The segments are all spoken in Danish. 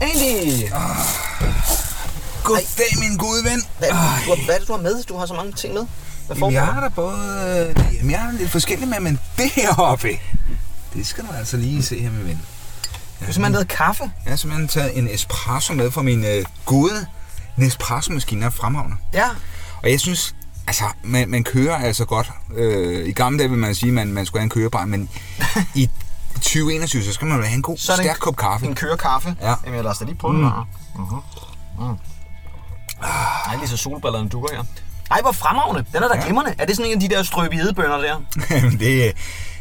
Andy! Goddag, min gode ven. Hvad, du, har- hvad er det, du har med? Du har så mange ting med. Hvad Jamen, foregår jeg der? har da både... øh, Jamen, jeg har lidt forskelligt med, men det heroppe, det skal du altså lige se her, min ven. Du har simpelthen lavet kaffe. Jeg har simpelthen taget en espresso med fra min øh, gode Nespresso-maskine er fremragende. Ja. Og jeg synes, altså, man, man kører altså godt. Øh, I gamle dage vil man sige, at man, man skulle have en kørebar, men i 2021, så skal man jo have en god, Så det en- stærk kop kaffe. En kørekaffe. Ja. Jamen, jeg lader os da lige prøve mm. den her. Mm-hmm. Mm. Ej, lige så solbrillerne dukker her. Ej, hvor fremragende. Den er da Ja. glimrende. Er det sådan en af de der strøbe hedebønner der? Jamen, det,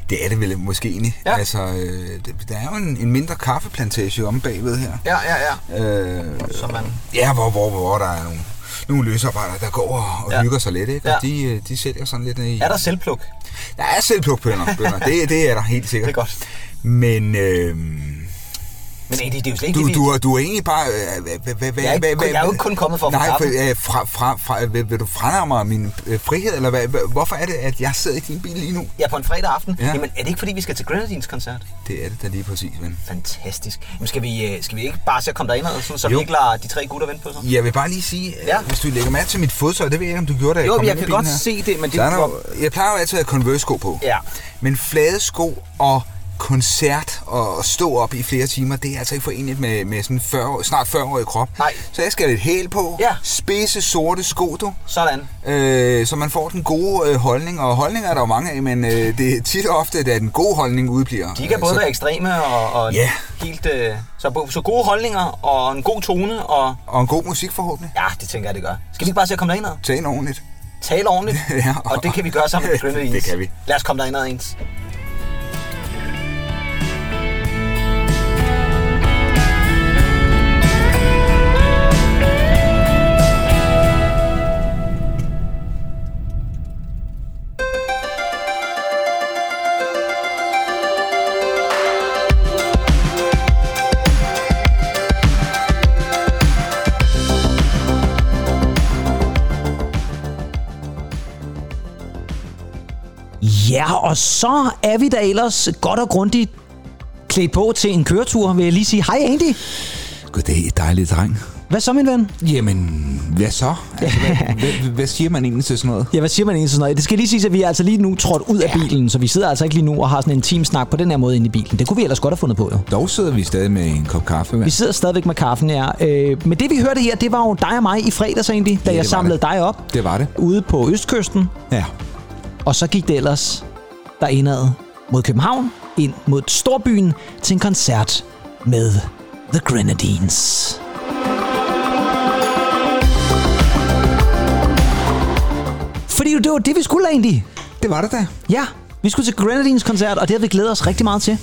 det er det vel måske egentlig. Ja. Altså, øh, det, der er jo en, en mindre kaffeplantage om bagved her. Ja, ja, ja. Øh, Så man... ja, hvor, hvor, hvor der er nogle, nogle løsarbejdere, der går og, og Ja. hygger sig lidt, ikke? Og Ja. de, øh, de sælger sådan lidt i... Er der selvpluk? Der er selvplukbønder, bønder. det, det er der helt Det sikkert. er godt. Men øh, Men Andy, det er jo slet ikke du, det, du, er- du er egentlig bare... Øh, hvad, hvad, hvad, Jeg er ikke- hvad, jeg er jo ikke kun kommet for at Nej, kaffe. øh, fra, fra, fra, vil, vil du franarme mig min øh, frihed, eller hvad, hvorfor er det, at jeg sidder i din bil lige nu? Ja, på en fredag aften. Ja. Ja. Jamen, er det ikke fordi, vi skal til Grenadines koncert? Det er det da lige præcis, ven. Fantastisk. Jamen, skal vi, øh, skal vi ikke bare se at komme derind, sådan, så Jo. vi ikke lader de tre gutter vente på sig? Jeg vil bare lige sige, ja. Hvis du lægger mærke til mit fodsøj, det ved jeg ikke, om du gjorde, jeg Jo, men jeg i kan godt her. se det, men det er der, var- jo- jeg plejer jo altid at have Converse-sko på. Ja. Men flade sko og koncert og stå op i flere timer, det er altså ikke forenligt med, med sådan 40, år- snart 40-årig krop. Nej. Så jeg skal lidt hæl på, Ja. spidse sorte sko, du. Sådan. Øh, så man får den gode øh, holdning, og holdninger er der jo mange af, men øh, det er tit og ofte, at den gode holdning udbliver. De kan både så, være ekstreme og, og Ja. helt... Øh, så, så gode holdninger og en god tone, og Og en god musik forhåbentlig. ja, det tænker jeg, det gør. Skal vi ikke bare se at komme derind? Tag ind ordentligt. Tale ordentligt, Ja, og det kan vi gøre sammen med Grenadines. Det kan vi. Lad os komme derind ens. Og så er vi da ellers godt og grundigt klædt på til en køretur, vil jeg lige sige. Hej Andy. Goddag, dejlig dreng. Hvad så, min ven? Jamen, hvad så? Altså, hvad, hvad, hvad siger man egentlig til sådan noget? Ja, hvad siger man egentlig til sådan noget? Det skal lige sige, at vi er altså lige nu trådt ud af bilen, så vi sidder altså ikke lige nu og har sådan en team snak på den her måde inde i bilen. Det kunne vi ellers godt have fundet på, jo. Dog sidder vi stadig med en kop kaffe, Vi sidder stadigvæk med kaffen her. Øh, men det vi hørte her, det var jo dig og mig i fredags egentlig, da det jeg samlede det. dig op Det var det. ude på Østkysten. Ja. Og så gik det ellers derindad mod København, ind mod Storbyen til en koncert med The Grenadines. Fordi det var det, vi skulle egentlig. Det var det da. Ja, vi skulle til Grenadines koncert, og det har vi glædet os rigtig meget til.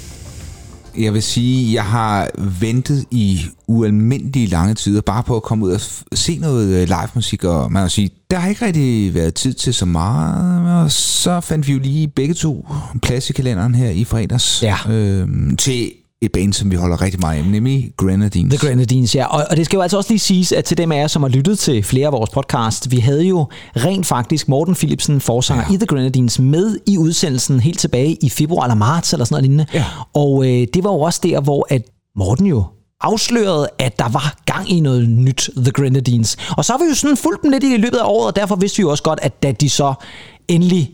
Jeg vil sige, jeg har ventet i ualmindelige lange tider bare på at komme ud og se noget øh, live musik, og man kan sige, der har ikke rigtig været tid til så meget, og så fandt vi jo lige begge to plads i kalenderen her i fredags Ja. øhm, til et band, som vi holder rigtig meget af, nemlig Grenadines. The Grenadines, ja. Og, og det skal jo altså også lige siges, at til dem af jer, som har lyttet til flere af vores podcasts, vi havde jo rent faktisk Morten Philipsen, forsanger. Ja. i The Grenadines, med i udsendelsen helt tilbage i februar eller marts eller sådan noget lignende. Ja. Og øh, det var jo også der, hvor at Morten jo afslørede, at der var gang i noget nyt The Grenadines. Og så har vi jo sådan fulgt dem lidt i løbet af året, og derfor vidste vi jo også godt, at da de så endelig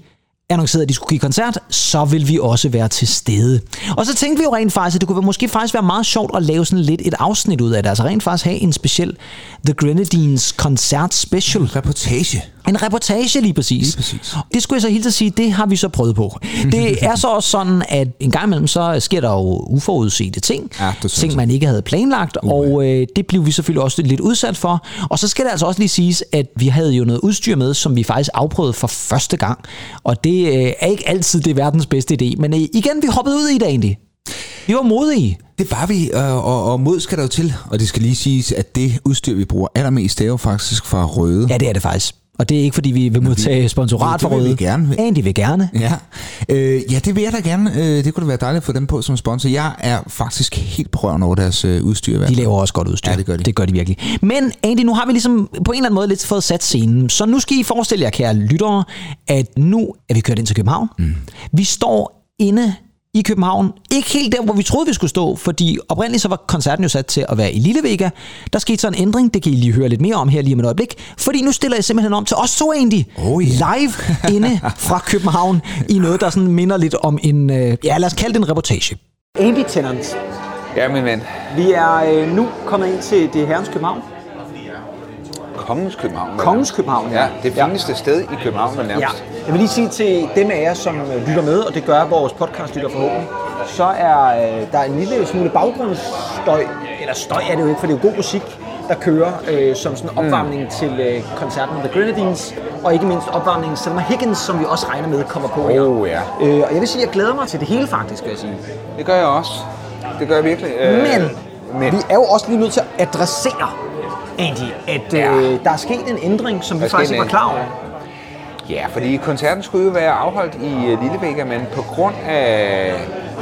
annoncerede, at de skulle give koncert, så vil vi også være til stede. Og så tænkte vi jo rent faktisk, at det kunne måske faktisk være meget sjovt at lave sådan lidt et afsnit ud af det. Altså rent faktisk have en speciel The Grenadines koncert special. Reportage. En reportage lige præcis. Lige præcis. Det skulle jeg så helt at sige, det har vi så prøvet på. Det er så også sådan, at en gang imellem, så sker der jo uforudsete ting. Ja, det ting, man ikke havde planlagt, uh. og øh, det blev vi selvfølgelig også lidt udsat for. Og så skal det altså også lige siges, at vi havde jo noget udstyr med, som vi faktisk afprøvede for første gang. Og det øh, er ikke altid det verdens bedste idé. Men øh, igen, vi hoppede ud i det egentlig. Vi var modige. Det var vi, og, og, og mod skal der jo til. Og det skal lige siges, at det udstyr, vi bruger allermest, det er jo faktisk fra Røde. Ja, det er det faktisk. Og det er ikke, fordi vi vil modtage sponsorat det for vil vi Røde. gerne. Andy vil gerne. Ja. Øh, ja, det vil jeg da gerne. Øh, det kunne da være dejligt at få dem på som sponsor. Jeg er faktisk helt på røven over deres øh, udstyr. De laver også godt udstyr. Ja, det gør de. Det gør de virkelig. Men Andy, nu har vi ligesom på en eller anden måde lidt fået sat scenen. Så nu skal I forestille jer, kære lyttere, at nu er vi kørt ind til København. Mm. Vi står inde i København. Ikke helt der, hvor vi troede, vi skulle stå, fordi oprindeligt så var koncerten jo sat til at være i Lille Vega. Der skete så en ændring, det kan I lige høre lidt mere om her lige om et øjeblik, fordi nu stiller jeg simpelthen om til os to egentlig Oh, ja. live inde fra København i noget, der sådan minder lidt om en, øh, ja lad os kalde det en reportage. Andy Tennant. Ja, min ven. Vi er øh, nu kommet ind til det herrens København. Kongens København. Kongens København, Ja, det fineste sted i København, vel Ja. nærmest. Jeg vil lige sige til dem af jer, som øh, lytter med, og det gør vores podcast lytter forhåbentlig, så er øh, der en lille smule baggrundsstøj, eller støj er det jo ikke, for det er jo god musik, der kører øh, som sådan en opvarmning mm. til øh, koncerten med The Grenadines, og ikke mindst opvarmningen til Selma Higgins, som vi også regner med kommer på her. Oh, ja. Øh, og jeg vil sige, at jeg glæder mig til det hele faktisk, vil jeg sige. Det gør jeg også. Det gør jeg virkelig. Øh, Men, men vi er jo også lige nødt til at adressere, Andy, at Ja. øh, der er sket en ændring, som vi Der er faktisk ikke var klar over. Ja, fordi koncerten skulle jo være afholdt i uh, Lillebækker, men på grund af,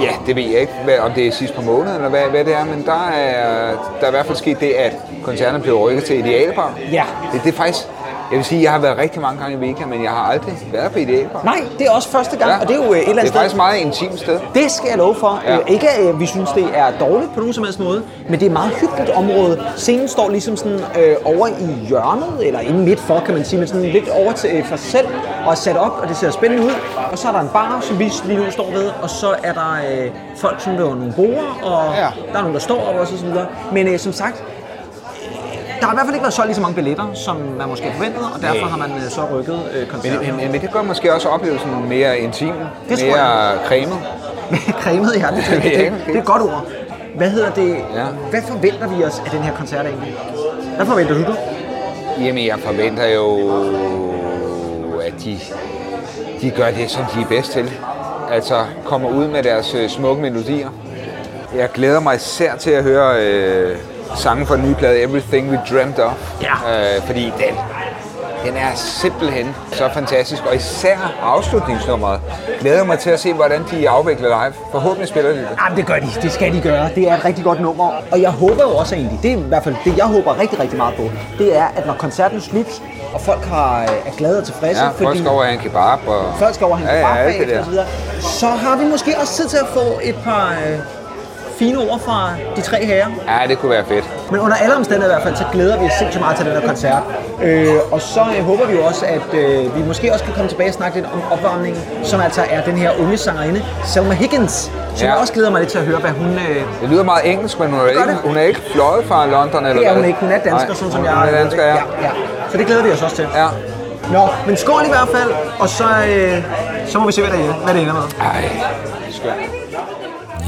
ja, det ved jeg ikke, hvad, om det er sidst på måneden, eller hvad, hvad det er, men der er, der er i hvert fald sket det, at koncerten blev rykket til Idealbar. Ja. Det, det er faktisk, jeg vil sige, jeg har været rigtig mange gange i Vega, men jeg har aldrig været på Idealbar. Nej, det er også første gang, og det er jo øh, et eller det er andet faktisk sted. meget intimt sted. Det skal jeg love for. Ja. Ja. Ikke at øh, vi synes, det er dårligt på nogen som helst måde, men det er et meget hyggeligt område. Scenen står ligesom sådan øh, over i hjørnet, eller inde midt for, kan man sige, men sådan lidt over til øh, for sig selv, og er sat op, og det ser spændende ud. Og så er der en bar, som vi lige nu står ved, og så er der øh, folk, som løber nogle borer, og Ja. ja. der er nogen, der står op og så videre. Men øh, som sagt, der har i hvert fald ikke været solgt lige så mange billetter, som man måske forventede, og derfor har man øh, så rykket øh, Men, koncerten. men, men det gør måske også oplevelsen mere intim, Det mere cremet. Cremet, ja, det, det, det, det er et godt ord. Hvad hedder det? Ja. Hvad forventer vi os af den her koncert egentlig? Hvad forventer du? Jamen, jeg forventer jo, at de, de gør det, som de er bedst til. Altså, kommer ud med deres øh, smukke melodier. Jeg glæder mig især til at høre øh, sangen fra den nye plade Everything We Dreamt Of. Ja. Øh, fordi den, den er simpelthen så fantastisk. Og især afslutningsnummeret. Glæder mig til at se, hvordan de afvikler live. Forhåbentlig spiller de det. Jamen, det gør de. Det skal de gøre. Det er et rigtig godt nummer. Og jeg håber jo også egentlig, det er i hvert fald det, jeg håber rigtig, rigtig meget på, det er, at når koncerten er slut, og folk har, er glade og tilfredse, Ja, folk skal over have en kebab. Og... folk skal over og hente ja, ja, ja, bagefter og så videre, så har vi måske også tid til at få et par øh, fine ord fra de tre herrer. Ja, det kunne være fedt. Men under alle omstændigheder i hvert fald, så glæder vi os sindssygt meget til den her koncert. Øh, og så øh, håber vi jo også, at øh, vi måske også kan komme tilbage og snakke lidt om opvarmningen, som altså er den her unge sangerinde, Selma Higgins, som Ja. jeg også glæder mig lidt til at høre, hvad hun... Øh, Det lyder meget engelsk, men hun er, ikke, det. hun er ikke fløjet fra London, eller det er hun ikke, hun er dansker, Nej, sådan som hun, jeg er dansker, ja. ja, ja. Så det glæder vi os også til. ja. Nå, men skål i hvert fald, og så, øh, så må vi se, hvad det, er, hvad det ender med. Ej, skønt.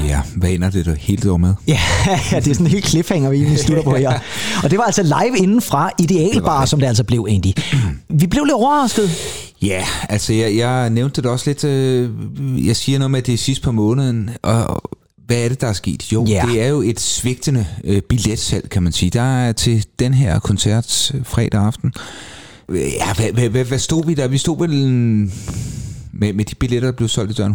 Ja, hvad ender det der helt over med? Ja, det er sådan en helt cliffhanger, vi egentlig slutter på her. Og det var altså live inden fra Idealbar, som det altså blev egentlig. Vi blev lidt overrasket. Ja, altså jeg, jeg nævnte det også lidt. Øh, jeg siger noget med, at det er sidst på måneden, og hvad er det, der er sket? Jo, Ja. det er jo et svigtende øh, billetsalg, kan man sige. Der er til den her koncert øh, fredag aften. Ja, hvad, hvad, hvad, hvad stod vi der? Vi stod vel en, med, med de billetter, der blev solgt i døren,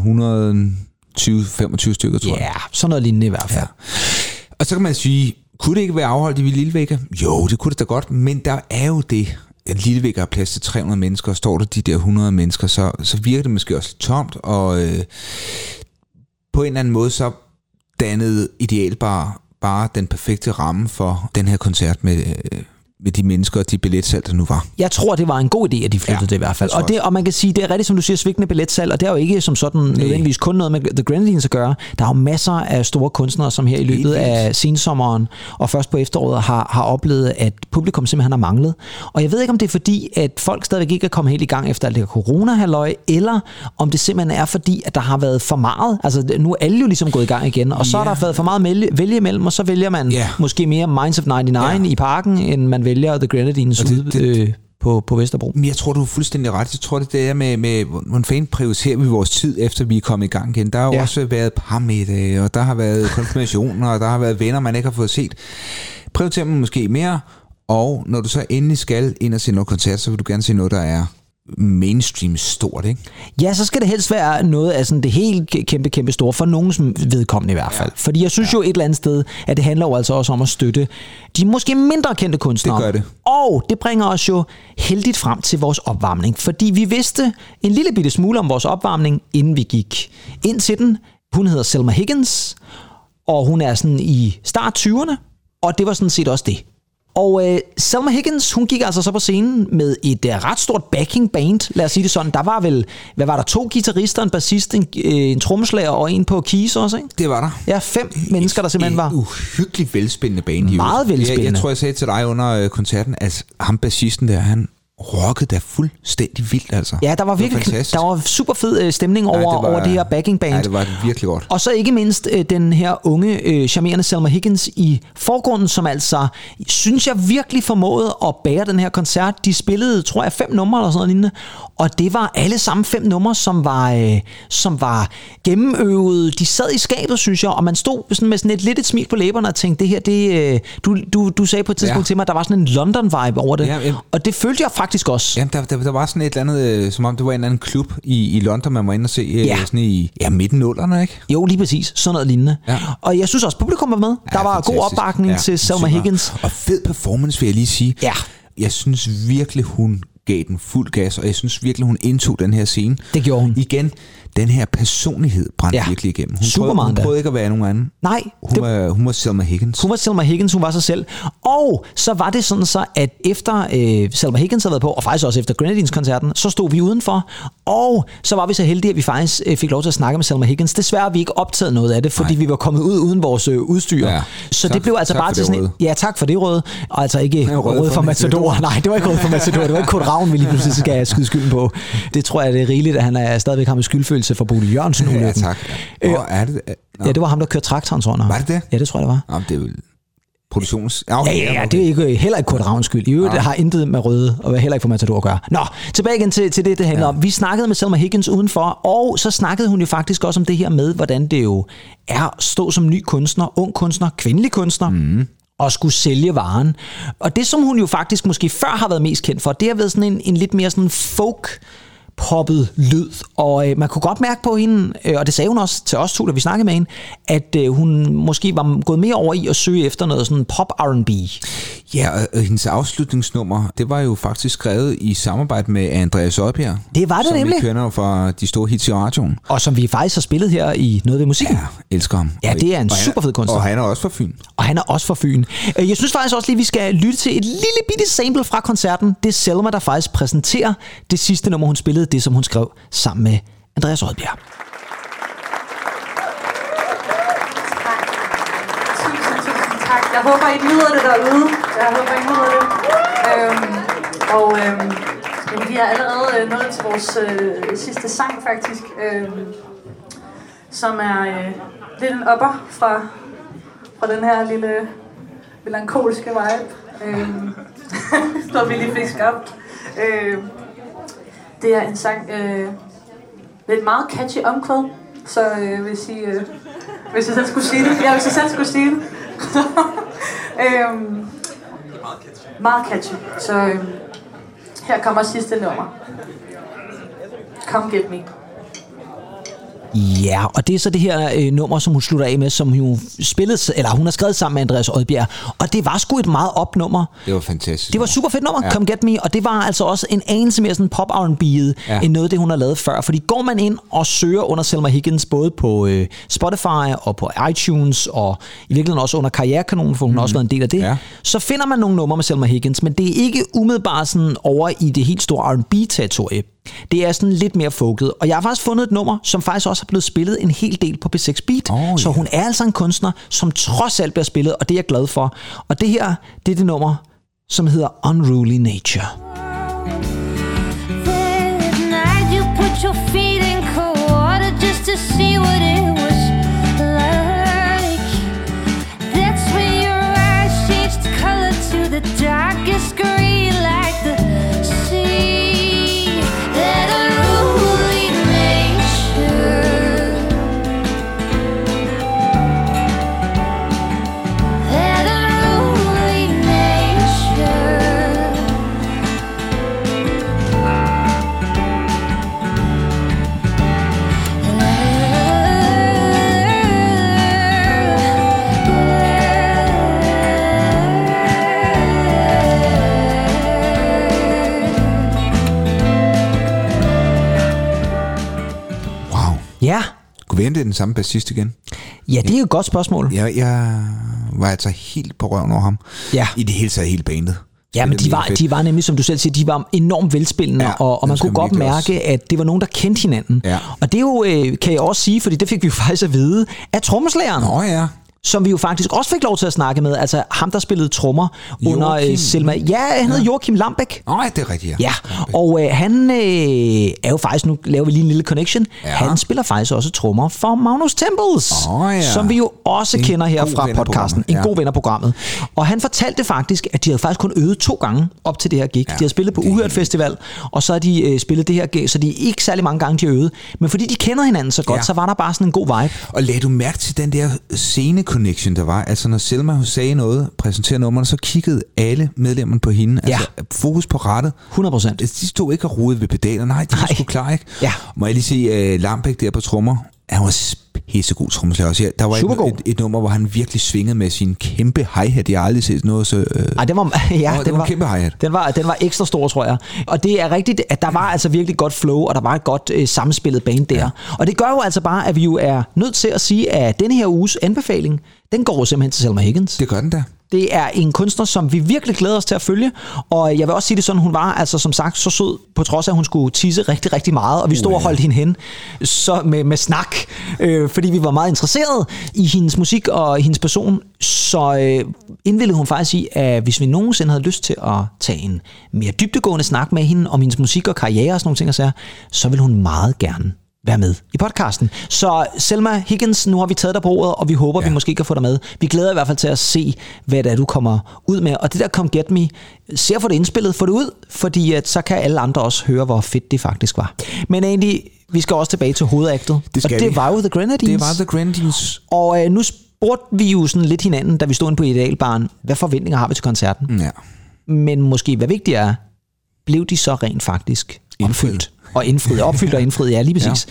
120-25 stykker, tror jeg. Ja, sådan noget lignende i hvert fald. Ja. Og så kan man sige, kunne det ikke være afholdt i Lillevægger? Jo, det kunne det da godt, men der er jo det, at Lillevægger har plads til 300 mennesker, og står der de der 100 mennesker, så, så virker det måske også lidt tomt, og øh, på en eller anden måde, så dannede Idealbar bare den perfekte ramme for den her koncert med, øh, med de mennesker og de billetsalg, der nu var. Jeg tror, det var en god idé, at de flyttede Ja, det i hvert fald. Og, det, og man kan sige, det er rigtigt, som du siger, svigtende billetsalg, og det er jo ikke som sådan nødvendigvis kun noget med The Grenadines at gøre. Der er jo masser af store kunstnere, som her i løbet af sensommeren og først på efteråret har, har oplevet, at publikum simpelthen har manglet. Og jeg ved ikke, om det er fordi, at folk stadigvæk ikke er kommet helt i gang efter alt det her corona eller om det simpelthen er fordi, at der har været for meget. Altså, nu er alle jo ligesom gået i gang igen, og så Ja. har der været for meget vælge, vælge imellem, og så vælger man Ja. måske mere Minds of 99 Ja. i parken, end man vælger The Grenadines Og det- ude det- øh, på, på Vesterbro. Men jeg tror, du er fuldstændig ret. Jeg tror, det er med, med hvordan fanden prioriterer vi vores tid, efter vi er kommet i gang igen. Der har jo ja. Ja. også været parmiddage, og der har været konfirmationer, og der har været venner, man ikke har fået set. Prioriterer man måske mere, og når du så endelig skal ind og se noget koncert, så vil du gerne se noget, der er mainstream stort, ikke? Ja, så skal det helst være noget af sådan det helt kæmpe, kæmpe store, for nogens vedkommende i hvert fald. Ja. Fordi jeg synes ja. jo et eller andet sted, at det handler jo altså også om at støtte de måske mindre kendte kunstnere. Det gør det. Og det bringer os jo heldigt frem til vores opvarmning, fordi vi vidste en lille bitte smule om vores opvarmning, inden vi gik ind til den. Hun hedder Selma Higgins, og hun er sådan i start 20'erne, og det var sådan set også det. Og øh, Selma Higgins, hun gik altså så på scenen med et øh, ret stort backing band, lad os sige det sådan. Der var vel, hvad var der, to guitarister, en bassist, en, øh, en trommeslager og en på keys også, ikke? Det var der. Ja, fem mennesker, der simpelthen var. Et uhyggeligt velspændende band. Meget velspændende. Jeg, jeg tror, jeg sagde til dig under øh, koncerten, at ham bassisten der, han rockede da fuldstændig vildt, altså. Ja, der var Det virkelig fantastisk. der var super fed øh, stemning over, Ja, det var- over det her backing band. Ja, det var virkelig godt. Og så ikke mindst øh, den her unge, øh, charmerende Selma Higgins i forgrunden, som altså, synes jeg virkelig formåede at bære den her koncert. De spillede, tror jeg, fem numre eller sådan noget lignende. Og det var alle sammen fem numre, som var, øh, som var gennemøvede. De sad i skabet, synes jeg, og man stod sådan med sådan et lidt et smil på læberne og tænkte, det her, det, øh, du, du, du sagde på et tidspunkt ja. til mig, at der var sådan en London-vibe over det. Ja, ja. Og det følte jeg faktisk også. Jamen, der, der, der var sådan et eller andet, øh, som om det var en eller anden klub i, i London, man var inde og se øh, Ja. sådan i ja, midten nullerne, ikke? Jo, lige præcis. Sådan noget lignende. Ja. Og jeg synes også, publikum var med. Der var god fantastisk. opbakning ja, til Selma. Higgins. Og fed performance, vil jeg lige sige. Ja. Jeg synes virkelig, hun gav den fuld gas, og jeg synes virkelig, hun indtog den her scene. Det gjorde hun. Igen, den her personlighed brændte Ja. virkelig igennem. Hun Super prøvede, hun prøvede ikke at være nogen anden. Nej, Hun, det- var, hun var Selma Higgins. Hun var Selma Higgins, hun var sig selv. Og så var det sådan så, at efter øh, Selma Higgins havde været på, og faktisk også efter Grenadines-koncerten, så stod vi udenfor. Og så var vi så heldige, at vi faktisk øh, fik lov til at snakke med Selma Higgins. Desværre har vi ikke optaget noget af det, fordi Nej. vi var kommet ud uden vores øh, udstyr. Ja. Så Tak- det blev altså bare til sådan en. Ja, tak for det, Røde. Og altså ikke Ja, Røde Røde for. Matador. Nej, det var ikke Røde for Matador. Det var ikke Kurt Ravn, vi lige pludselig skal skyde skylden på. Det tror jeg, det er rigeligt, at han er stadigvæk har med skyldfølelse for Bodil Jørgensen. Ja, ulykken. tak. Øh, Nå, er det, Nå. Ja, det var ham, der kørte traktoren, tror jeg. Var det det? Ja, det tror jeg, det var. Nå, det er vel produktions... Ja, ja, ja, det er ikke, heller ikke Kurt Ravns skyld. I øvrigt Nej. har intet med røde, og heller ikke for Matador at gøre. Nå, tilbage igen til, til det, det handler ja. om. Vi snakkede med Selma Higgins udenfor, og så snakkede hun jo faktisk også om det her med, hvordan det jo er at stå som ny kunstner, ung kunstner, kvindelig kunstner, mm. og skulle sælge varen. Og det, som hun jo faktisk måske før har været mest kendt for, det har været sådan en, en lidt mere sådan folk poppet lyd, og øh, man kunne godt mærke på hende, øh, og det sagde hun også til os to, da vi snakkede med hende, at øh, hun måske var gået mere over i at søge efter noget sådan pop R&B. Ja, og, hendes afslutningsnummer, det var jo faktisk skrevet i samarbejde med Andreas Oddbjerg. Det var det som nemlig. vi kender fra de store hits i radioen. Og som vi faktisk har spillet her i Noget ved musikken. Ja, elsker ham. Ja, det er en Og super fed kunstner. Og han er også fra Fyn. Og han er også fra Fyn. Øh, Jeg synes faktisk også lige, vi skal lytte til et lille bitte sample fra koncerten. Det er Selma, der faktisk præsenterer det sidste nummer, hun spillede, det som hun skrev sammen med Andreas Rødbjerg. Tusind, tusind tak. Jeg håber, I nyder det derude. Jeg håber, I nyder det. Øhm, og øhm, jamen, vi er allerede øh, nået til vores øh, sidste sang, faktisk. Øhm, som er øh, lidt en upper fra, fra den her lille melankolske vibe. øh, som vi lige fik skabt. Øh, det er en sang øh, med et meget catchy omkvæd. Så øh, hvis, I, øh, hvis jeg selv skulle sige det. Ja, hvis jeg selv skulle sige det. øhm, meget catchy. Så øh, her kommer sidste nummer. Come get me. Ja, og det er så det her øh, nummer, som hun slutter af med, som hun spillede, eller hun har skrevet sammen med Andreas Oddbjerg. Og det var sgu et meget op nummer. Det var fantastisk. Det var super fedt nummer, ja. Come Get Me, og det var altså også en anelse mere sådan pop R&B'et, ja. End noget af det, hun har lavet før. Fordi går man ind og søger under Selma Higgins, både på øh, Spotify og på iTunes, og i virkeligheden også under Karrierekanonen, for hun mm. har også været en del af det, Ja. så finder man nogle numre med Selma Higgins, men det er ikke umiddelbart sådan over i det helt store R&B-territorie. Det er sådan lidt mere folket. Og jeg har faktisk fundet et nummer, som faktisk også er blevet spillet en hel del på B6 Beat. Oh, så ja. hun er altså en kunstner, som trods alt bliver spillet, og det er jeg glad for. Og det her, det er det nummer, som hedder Unruly Nature. Kunne være, det er den samme bassist igen. Ja, det er jo et godt spørgsmål. Jeg, jeg var altså helt på røven over ham. Ja. I det hele taget helt banet. Ja, men de var, fedt. de var nemlig, som du selv siger, de var enormt velspillende, Ja, ja, og, og man kunne godt mærke, at det var nogen, der kendte hinanden. Ja. Og det er jo, øh, kan jeg også sige, fordi det fik vi jo faktisk at vide, af trommeslageren, Nå ja. Som vi jo faktisk også fik lov til at snakke med, altså ham, der spillede trommer under øh, Selma. Ja, han hed Joachim Lambæk. Nå ja, det er rigtigt, Ja, og øh, han øh, er jo faktisk, nu laver vi lige en lille connection, Ja. ja. han spiller faktisk også trommer for Magnus Temples, Åh, ja. som vi jo også En kender her fra podcasten. En ja. god ven af programmet. Og han fortalte faktisk, at de havde faktisk kun øvet to gange op til det her gig. Ja, de har spillet på det Uhørt Festival, og så har de øh, spillet det her gig, så de er ikke særlig mange gange, de har øvet. Men fordi de kender hinanden så godt, Ja. ja. så var der bare sådan en god vibe. Og lagde du mærke til den der scene-connection, der var? Altså, når Selma sagde noget, præsenterede nummerne, så kiggede alle medlemmerne på hende. Ja. Altså, fokus på rettet. 100 procent. De stod ikke og rodede ved pedaler. Nej, de var sgu klar, ikke? Ja. Må jeg lige se uh, Lambæk der på trommer? Han var pissegod trommeslager også. Ja, der var et, et, et, nummer, hvor han virkelig svingede med sin kæmpe hi-hat. Jeg har aldrig set noget så... Uh, Ej, den var, ja, den var var, en kæmpe hi-hat. Den var, den var ekstra stor, tror jeg. Og det er rigtigt, at der var altså virkelig godt flow, og der var et godt øh, sammenspillet band der. Ja. Og det gør jo altså bare, at vi jo er nødt til at sige, at denne her uges anbefaling, den går jo simpelthen til Selma Higgins. det gør den da. Det er en kunstner, som vi virkelig glæder os til at følge. Og jeg vil også sige det sådan, hun var altså som sagt så sød, på trods af, at hun skulle tisse rigtig, rigtig meget. Og vi stod og holdt hende hen så med, med snak, øh, fordi vi var meget interesserede i hendes musik og hendes person. Så øh, indvildede hun faktisk i, at hvis vi nogensinde havde lyst til at tage en mere dybdegående snak med hende om hendes musik og karriere og sådan nogle ting, og sager, så ville hun meget gerne være med i podcasten. Så Selma Higgins, nu har vi taget dig på ordet, og vi håber, ja. vi måske kan få dig med. Vi glæder i hvert fald til at se, hvad det er, du kommer ud med. Og det der Come Get Me, se at få det indspillet, få det ud, fordi at så kan alle andre også høre, hvor fedt det faktisk var. Men egentlig, vi skal også tilbage til hovedaktet. Det skal og det vi. var jo The Grenadines. Det var The Grenadines. Og øh, nu spurgte vi jo sådan lidt hinanden, da vi stod inde på Idealbaren, hvad forventninger har vi til koncerten? Ja. Men måske, hvad vigtigt er, blev de så rent faktisk opfyldt? Og indfriet. Opfyldt og indfriet, ja, lige præcis.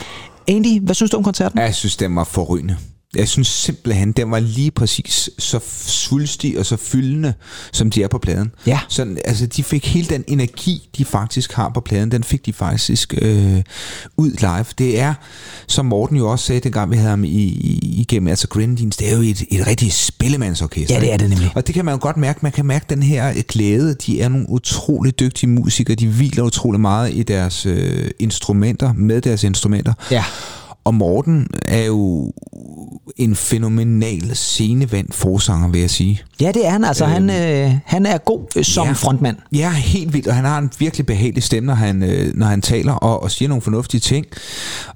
Ja. Andy, hvad synes du om koncerten? Jeg synes, den var forrygende. Jeg synes simpelthen, den var lige præcis så svulstig og så fyldende, som de er på pladen. Ja. Så, altså, de fik hele den energi, de faktisk har på pladen, den fik de faktisk øh, ud live. Det er, som Morten jo også sagde, dengang vi havde ham i, i, igennem, altså Grenadines, det er jo et, et rigtigt spillemandsorkester. Ja, det er det nemlig. Og det kan man jo godt mærke. Man kan mærke den her glæde. De er nogle utrolig dygtige musikere. De hviler utrolig meget i deres øh, instrumenter, med deres instrumenter. Ja. Og Morten er jo en fænomenal scenevand forsanger, vil jeg sige. Ja, det er han. Altså, han, øh, han er god øh, som Ja. frontmand. Ja, helt vildt, og han har en virkelig behagelig stemme, når han, øh, når han taler og, og siger nogle fornuftige ting.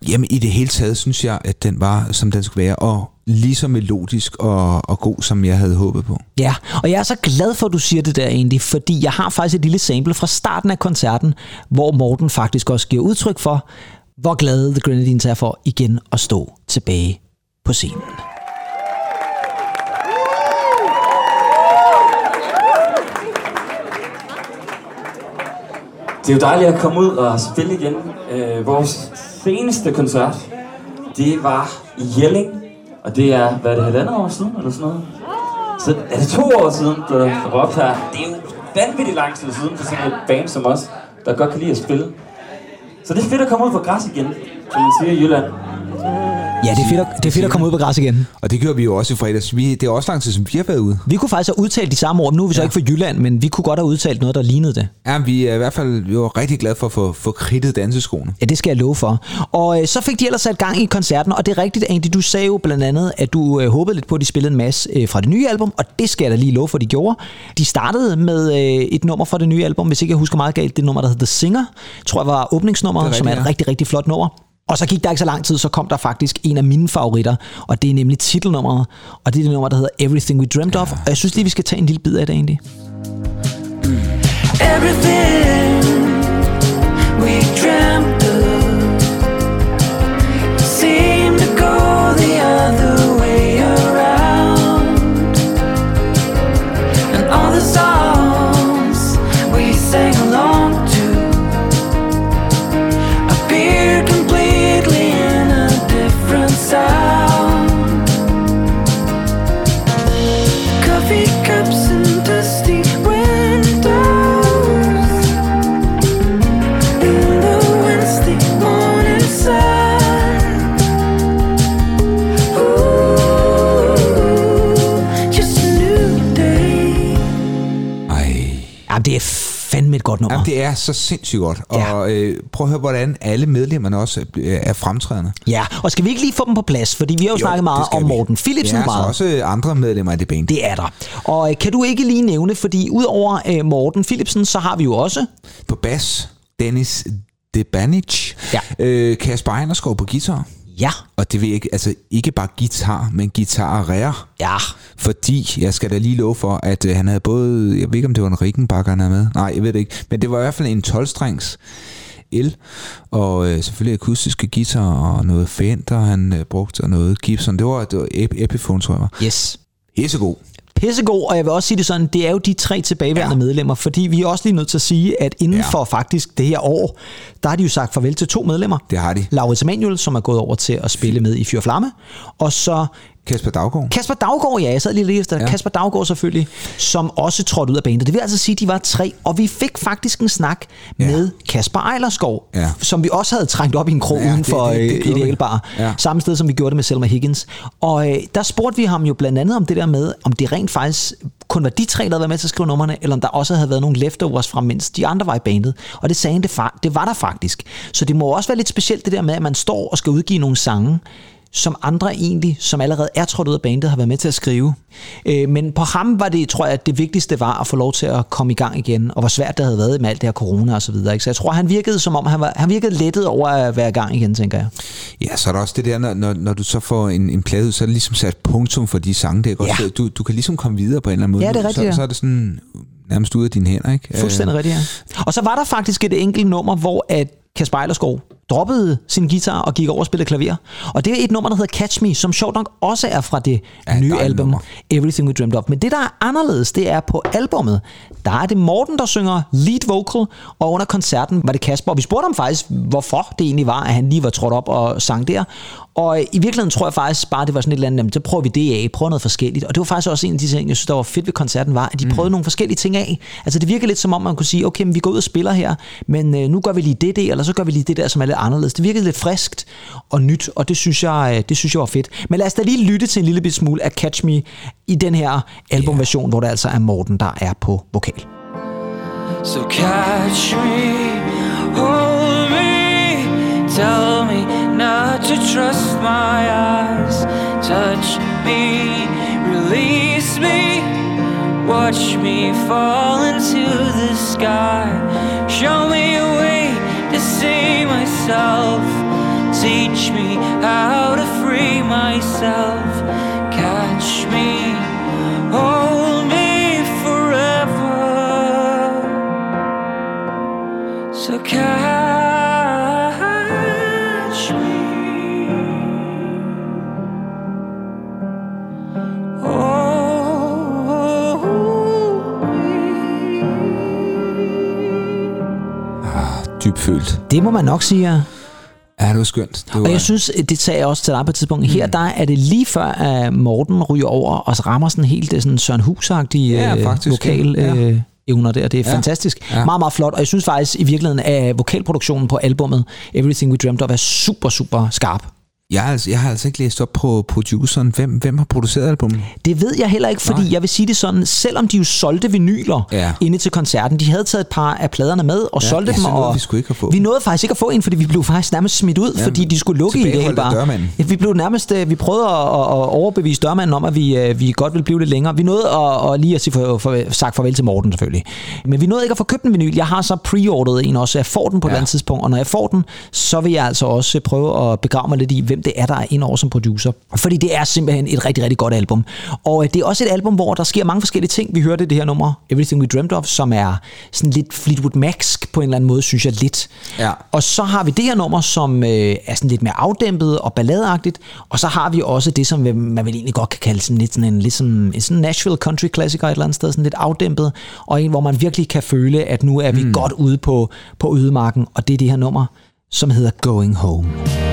Jamen, i det hele taget synes jeg, at den var, som den skulle være, og lige så melodisk og, og god, som jeg havde håbet på. Ja, og jeg er så glad for, at du siger det der egentlig, fordi jeg har faktisk et lille sample fra starten af koncerten, hvor Morten faktisk også giver udtryk for, hvor glade The Grenadines er for igen at stå tilbage på scenen. Det er jo dejligt at komme ud og spille igen. Øh, vores seneste koncert, det var i Jelling, og det er, hvad er det, halvandet år siden, eller sådan noget? Så er det to år siden, der der var op her. Det er jo vanvittigt lang tid siden for sådan et band som os, der godt kan lide at spille. Så det er fedt at komme ud på græs igen, som man siger i Jylland. Ja, det er fedt at, det er fedt at komme ud på græs igen. Og det gjorde vi jo også i fredags. Vi, det er også lang tid, som vi har været ude. Vi kunne faktisk have udtalt de samme ord. Nu er vi så Ja. ikke fra Jylland, men vi kunne godt have udtalt noget, der lignede det. Ja, vi er i hvert fald vi var rigtig glade for at få, få kridtet danseskoene. Ja, det skal jeg love for. Og øh, så fik de ellers sat gang i koncerten, og det er rigtigt, Andy, du sagde jo blandt andet, at du øh, håbede lidt på, at de spillede en masse øh, fra det nye album, og det skal jeg da lige love for, at de gjorde. De startede med øh, et nummer fra det nye album, hvis ikke jeg husker meget galt, det nummer, der hedder The Singer, tror jeg var åbningsnummeret, er som er et ja. rigtig, rigtig flot nummer. Og så gik der ikke så lang tid, så kom der faktisk en af mine favoritter, og det er nemlig titelnummeret, og det er det nummer, der hedder Everything We Dreamed Of, og jeg synes lige, vi skal tage en lille bid af det egentlig. Mm. Everything we dreamt of seemed to go the other det er fandme et godt nummer. Jamen, det er så sindssygt godt. Ja. Og øh, prøv at høre, hvordan alle medlemmerne også er, er fremtrædende. Ja, og skal vi ikke lige få dem på plads? Fordi vi har jo, jo snakket meget om vi. Morten Philipsen ja, meget. så også andre medlemmer af det band. Det er der. Og øh, kan du ikke lige nævne, fordi udover øh, Morten Philipsen, så har vi jo også... På bas, Dennis Debanic. Ja. Øh, Kasper Einerskov på guitar. Ja, Og det vil ikke, altså ikke bare guitar, men guitarer. ja, Fordi, jeg skal da lige love for, at øh, han havde både, jeg ved ikke om det var en Rickenbacker, han havde med. Nej, jeg ved det ikke. Men det var i hvert fald en 12-strengs el, og øh, selvfølgelig akustiske guitar og noget Fender, han øh, brugte, og noget Gibson. Det var, det var Ep- Epiphone, tror jeg var. yes. Hissegod. Pissegod, og jeg vil også sige det sådan, det er jo de tre tilbageværende ja. Medlemmer, fordi vi er også lige nødt til at sige, at inden ja. For faktisk det her år, der har de jo sagt farvel til to medlemmer. Det har de. Laurits Emanuel, som er gået over til at spille med i Fyr Flamme, og så Kasper Daggaard. Kasper Daggaard, ja, jeg sad lige lidt efter. Ja. Kasper Daggaard selvfølgelig, som også trådte ud af bandet. Det vil altså sige, at de var tre, og vi fik faktisk en snak ja. Med Kasper Ejlerskov, Ja. som vi også havde trængt op i en krog ja, uden det- for det- det øh, gjorde vi. Idealbar. Ja. Samme sted, som vi gjorde det med Selma Higgins. Og øh, der spurgte vi ham jo blandt andet om det der med, om det rent faktisk kun var de tre, der havde været med til at skrive numrene, eller om der også havde været nogle leftovers fra, mens de andre var i bandet. Og det sagde han, det, fa- det var der faktisk. Så det må også være lidt specielt det der med, at man står og skal udgive nogle sange, som andre egentlig, som allerede er trådt ud af bandet, har været med til at skrive. Øh, men på ham var det, tror jeg, at det vigtigste var at få lov til at komme i gang igen, og hvor svært det havde været med alt det her corona og så videre. Ikke? Så jeg tror, han virkede som om, han, var, han virkede lettet over at være i gang igen, tænker jeg. Ja, så er der også det der, når, når, når du så får en, en plade ud, så er det ligesom sat punktum for de sange. Det er godt. Ja. Du, du kan ligesom komme videre på en eller anden måde. Ja, det er rigtigt, så, ja. så er det sådan nærmest ude af dine hænder, ikke? Fuldstændig rigtigt, ja. Og så var der faktisk et enkelt nummer, hvor at Kasper Ejlerskov droppede sin guitar og gik over og spillede klaver. Og det er et nummer, der hedder Catch Me, som sjovt nok også er fra det Ja, nye album nummer. Everything We Dreamed Of. Men det, der er anderledes, det er på albummet. Der er det Morten, der synger lead vocal, og under koncerten var det Kasper. Og vi spurgte ham faktisk, hvorfor det egentlig var, at han lige var trådt op og sang der. Og i virkeligheden tror jeg faktisk bare, det var sådan et eller andet, jamen, så prøver vi det af, prøver noget forskelligt. Og det var faktisk også en af de ting, jeg synes, der var fedt ved koncerten, var, at de prøvede nogle forskellige ting af. Altså det virker lidt som om, man kunne sige, okay, men vi går ud og spiller her, men øh, nu gør vi lige det der, eller så gør vi lige det der, som lidt anderledes. Det virkede lidt friskt og nyt, og det synes jeg, øh, det synes jeg var fedt. Men lad os da lige lytte til en lille bit smule af Catch Me i den her albumversion, yeah. hvor det altså er Morten, der er på vokal. So catch me, hold me, tell me not to trust my eyes. Touch me, release me, watch me fall into the sky. Show me a way to see myself, teach me how to free myself. Catch me, hold me forever. So catch Dybfølt. Det må man nok sige, ja. Ja, det var skønt. Det var, Og jeg synes, det sagde jeg også til dig på et tidspunkt. Her der er det lige før, at Morten ryger over og så rammer sådan helt det sådan Søren Hus-agtige Ja, øh, faktisk, vokal ja. øh, evner der. Det er Ja. fantastisk. Ja. Meget, meget flot. Og jeg synes faktisk i virkeligheden, at vokalproduktionen på albummet Everything We Dreamed Of er super, super skarp. Jeg, har altså, jeg har altså ikke læst op på produceren. Hvem, hvem har produceret albumet? Det ved jeg heller ikke, fordi Nej. jeg vil sige det sådan, selvom de jo solgte vinyler Ja. inde til koncerten, de havde taget et par af pladerne med og Ja, solgte ja, dem. og vi sgu ikke få Vi nåede faktisk ikke at få en, fordi vi blev faktisk nærmest smidt ud, Ja, fordi de skulle lukke i det af dørmanden. Ja, vi blev nærmest, øh, vi prøvede at, at, overbevise dørmanden om, at vi, øh, vi godt ville blive lidt længere. Vi nåede at, at lige at sige for, for, sagt farvel til Morten selvfølgelig. Men vi nåede ikke at få købt en vinyl. Jeg har så preorderet en også, jeg får den på et Ja. eller andet tidspunkt, og når jeg får den, så vil jeg altså også prøve at begrave mig lidt i, hvem det er, der er ind over som producer. Fordi det er simpelthen et rigtig, rigtig godt album. Og øh, det er også et album, hvor der sker mange forskellige ting. Vi hørte det her nummer, Everything We Dreamed Of, som er sådan lidt Fleetwood Mac på en eller anden måde, synes jeg lidt. Ja. Og så har vi det her nummer, som øh, er sådan lidt mere afdæmpet og balladeagtigt. Og så har vi også det, som man vel egentlig godt kan kalde sådan lidt sådan en, lidt sådan, en sådan Nashville country klassiker et eller andet sted, sådan lidt afdæmpet. Og en, hvor man virkelig kan føle, at nu er vi mm. godt ude på, på ødemarken. Og det er det her nummer, som hedder Going Home.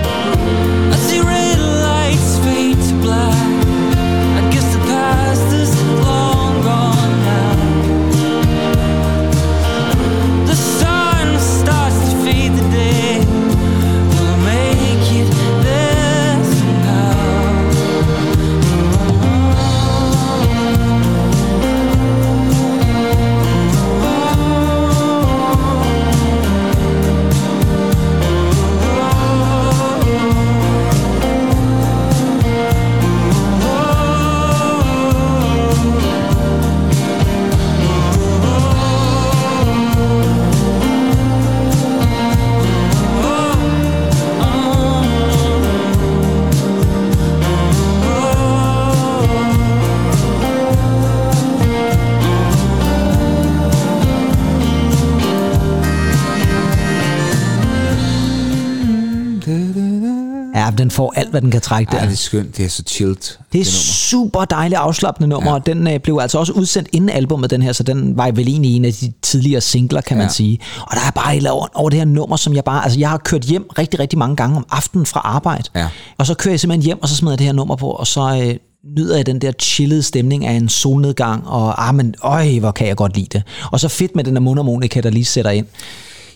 Får alt, hvad den kan trække der. Ja, det er skønt. Det er så chilled. Det er nummer. super dejligt afslappende nummer, ja. og den øh, blev altså også udsendt inden albumet, den her, så den var vel egentlig en af de tidligere singler, kan man Ja. sige. Og der er bare et over, over det her nummer, som jeg bare, altså jeg har kørt hjem rigtig, rigtig mange gange om aftenen fra arbejde, Ja. og så kører jeg simpelthen hjem, og så smider jeg det her nummer på, og så øh, nyder jeg den der chillede stemning af en solnedgang, og ah, men, øj, hvor kan jeg godt lide det. Og så fedt med den der mundharmonika, der lige sætter ind.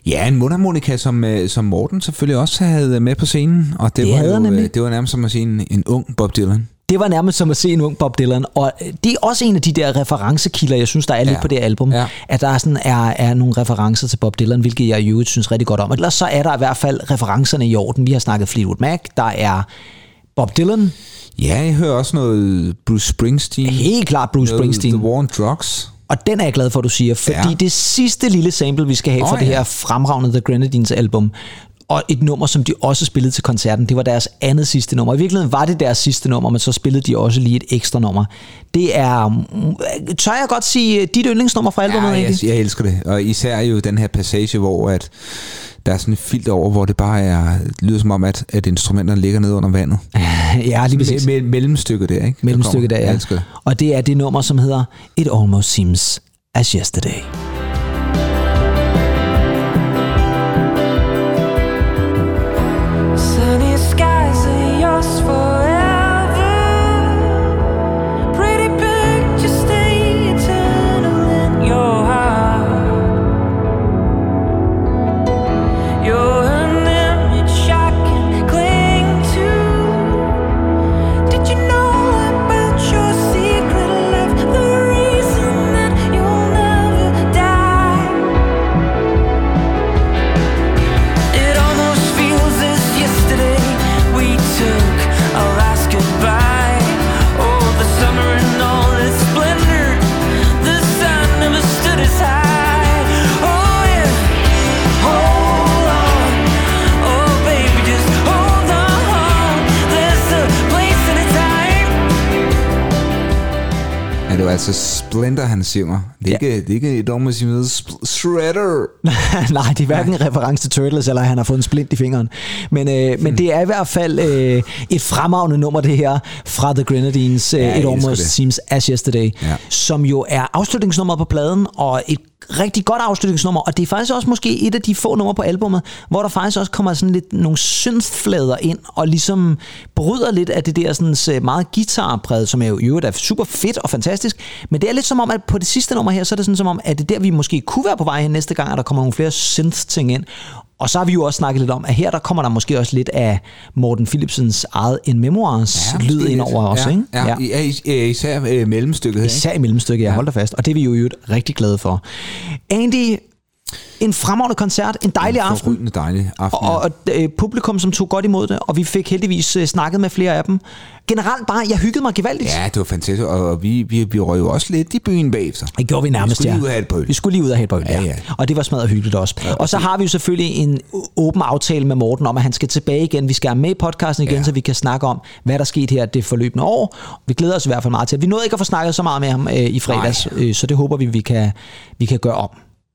Ja, en mundharmonika, som, øh, som Morten selvfølgelig også havde med på scenen. Og det, Det var jo, øh, det var nærmest som at se en, en ung Bob Dylan. Det var nærmest som at se en ung Bob Dylan, og øh, det er også en af de der referencekilder, jeg synes, der er lidt Ja. på det album, Ja. at der er, sådan, er, er nogle referencer til Bob Dylan, hvilket jeg i øvrigt synes rigtig godt om. Ellers så er der i hvert fald referencerne i orden. Vi har snakket Fleetwood Mac, der er Bob Dylan, Ja, jeg hører også noget Bruce Springsteen. helt klart Bruce Springsteen, The War on Drugs. Og den er jeg glad for, at du siger, fordi Ja. det sidste lille sample, vi skal have for Åh, det ja. her fremragende The Grenadines album, og et nummer, som de også spillede til koncerten. Det var deres andet sidste nummer. I virkeligheden var det deres sidste nummer, men så spillede de også lige et ekstra nummer. Det er, mm, tør jeg godt sige, dit yndlingsnummer fra albumet, Ja, jeg, jeg elsker det. Og især jo den her passage, hvor at der er sådan et filter over, hvor det bare er, lyder som om, at, at instrumenterne ligger nede under vandet. ja, lige præcis. Me, me, mellemstykket der, ikke? Mellemstykket der, Jeg ja. det. Og det er det nummer, som hedder It Almost Seems As Yesterday. Altså Splinter, han synger. Det er, Ja. ikke, det er ikke et om sige noget sp- Shredder. Nej, det er hverken en reference til Turtles, eller han har fået en splint i fingeren. Men, øh, Hmm. men det er i hvert fald øh, et fremragende nummer, det her, fra The Grenadines, øh, Ja, It Almost det. Seems As Yesterday, Ja. som jo er afslutningsnummeret på pladen, og et rigtig godt afslutningsnummer, og det er faktisk også måske et af de få numre på albummet, hvor der faktisk også kommer sådan lidt nogle synthflader ind, og ligesom bryder lidt af det der sådan, så meget guitarpræget, som er jo i øvrigt er super fedt og fantastisk, men det er lidt som om, at på det sidste nummer her, så er det sådan som om, at det er der, vi måske kunne være på vej hen næste gang, at der kommer nogle flere synth-ting ind. Og så har vi jo også snakket lidt om, at her der kommer der måske også lidt af Morten Philipsens eget In Memoirs måske lyd ind over os, ja, ikke? Ja, ja. ja, især øh, mellemstykket. Især i mellemstykket, jeg holder fast. Og det er vi jo i øvrigt rigtig glade for. Andy, en fremragende koncert, en dejlig aften. Forrygende dejlig aften. Og, og øh, publikum, som tog godt imod det, og vi fik heldigvis øh, snakket med flere af dem. Generelt bare, jeg hyggede mig gevaldigt. Ja, det var fantastisk, og vi, vi, vi røg jo også lidt i byen bagefter. Det gjorde vi nærmest, skulle ja. lige ud og have et. Vi skulle lige ud og have et ja, Ja, ja. Og det var smadret hyggeligt også. Og så har vi jo selvfølgelig en åben aftale med Morten om, at han skal tilbage igen. Vi skal have med i podcasten igen, Ja. så vi kan snakke om, hvad der skete her det forløbende år. Vi glæder os i hvert fald meget til. Vi nåede ikke at få snakket så meget med ham øh, i fredags, øh, så det håber vi, vi kan, vi kan gøre om.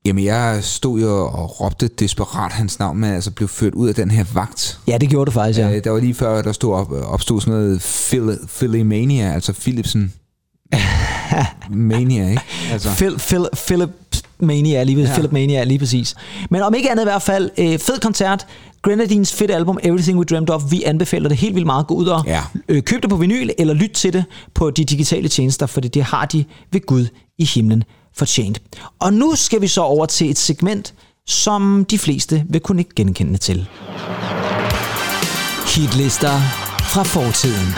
Jamen, jeg stod jo og råbte desperat hans navn, men altså blev ført ud af den her vagt. Ja, det gjorde du faktisk, ja. Ja. Der var lige før, der stod op, opstod sådan noget Phil, Philomania, altså Philipsen Mania, ikke? Altså, Phil, Phil, Philip Mania, lige, ja. Philip Mania, lige præcis. Men om ikke andet i hvert fald, øh, fed koncert, Grenadines fedt album, Everything We Dreamed Of, vi anbefaler det helt vildt meget. Gå ud og Ja. øh, køb det på vinyl, eller lyt til det på de digitale tjenester, for det har de ved Gud i himlen fortjent. Og nu skal vi så over til et segment, som de fleste vil kunne ikke genkende til. Hitlister fra fortiden.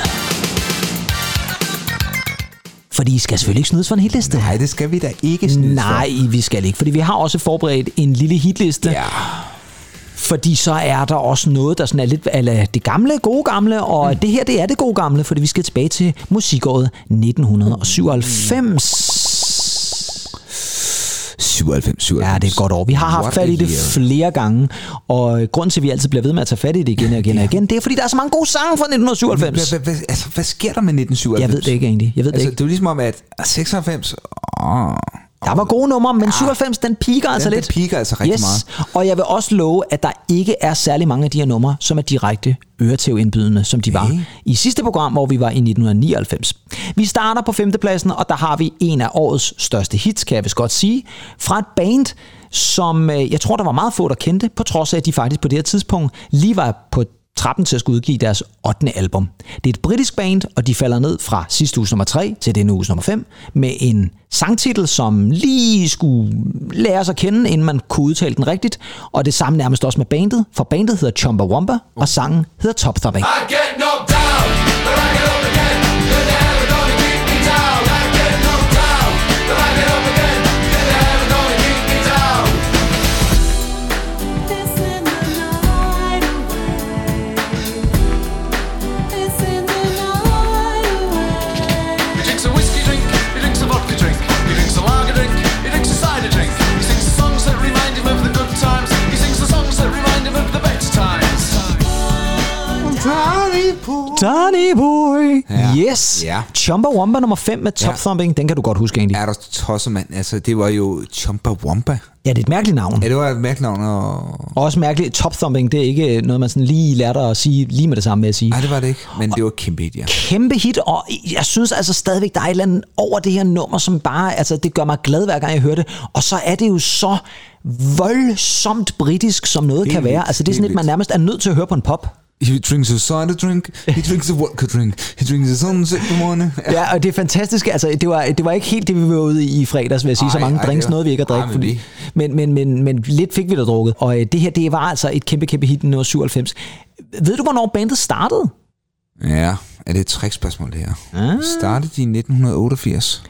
Fordi I skal selvfølgelig ikke snydes for en hitliste. nej, det skal vi da ikke snydes Nej, vi skal ikke, fordi vi har også forberedt en lille hitliste. for. Ja, Fordi så er der også noget, der sådan er lidt ala det gamle, gode gamle, og mm. det her, det er det gode gamle, fordi vi skal tilbage til musikåret 1997. 97, 97. Ja, det er et godt år. Vi har haft What fat i det year. flere gange, og grunden til, at vi altid bliver ved med at tage fat i det igen og igen og igen, det er, fordi der er så mange gode sange fra 1997. Hvad, hvad, hvad, altså, hvad sker der med 1997? Jeg ved det ikke egentlig. Jeg ved det Altså, ikke. det er jo ligesom om, at 96... Åh, Der var gode numre, men 97, den piker altså den lidt. piker altså rigtig yes. Og jeg vil også love, at der ikke er særlig mange af de her numre, som er direkte øretævindbydende, som de var Okay. i sidste program, hvor vi var i 1999. Vi starter på femtepladsen, og der har vi en af årets største hits, kan jeg vist godt sige, fra et band, som øh, jeg tror, der var meget få, der kendte, på trods af, at de faktisk på det her tidspunkt lige var på trappen til at skulle udgive deres 8. album. Det er et britisk band, og de falder ned fra sidste uges nummer 3 til denne uges nummer 5, med en sangtitel, som lige skulle lære sig at kende, inden man kunne udtale den rigtigt, og det samme nærmest også med bandet, for bandet hedder Chumbawamba, og sangen hedder Top Thumping. I get no Danny Boy! Ja. Yes! Ja. Chumbawamba nummer 5 med Top Ja. Thumping, den kan du godt huske egentlig. Er der tosset, mand? Altså, det var jo Chumbawamba. Ja, det er et mærkeligt navn. Ja, det var et mærkeligt navn. Og... Og også mærkeligt, Top Thumping, det er ikke noget, man sådan lige lærte at sige lige med det samme med at sige. Nej, det var det ikke. Men det var kæmpe hit, ja. kæmpe hit, og jeg synes altså stadigvæk, der er et eller andet over det her nummer, som bare, altså det gør mig glad hver gang jeg hører det, og så er det jo så voldsomt britisk, som noget Helt kan være. Altså det er sådan et, man nærmest er nødt til at høre på en pop. He drinks a cider drink, he drinks a vodka drink, he drinks a sunset morning. Ja, og det er fantastisk. Altså, det var, det var ikke helt det, vi var ude i i fredags, vil jeg sige. så Ej, mange ej, drinks var- nåede vi ikke at ej, drikke. men fordi, men, men, men, men lidt fik vi da drukket. Og øh, det her, det var altså et kæmpe, kæmpe hit i 1997. Ved du, hvornår bandet startede? Ja, er det et trickspørgsmål, det her? Ah. Startede de i 1988?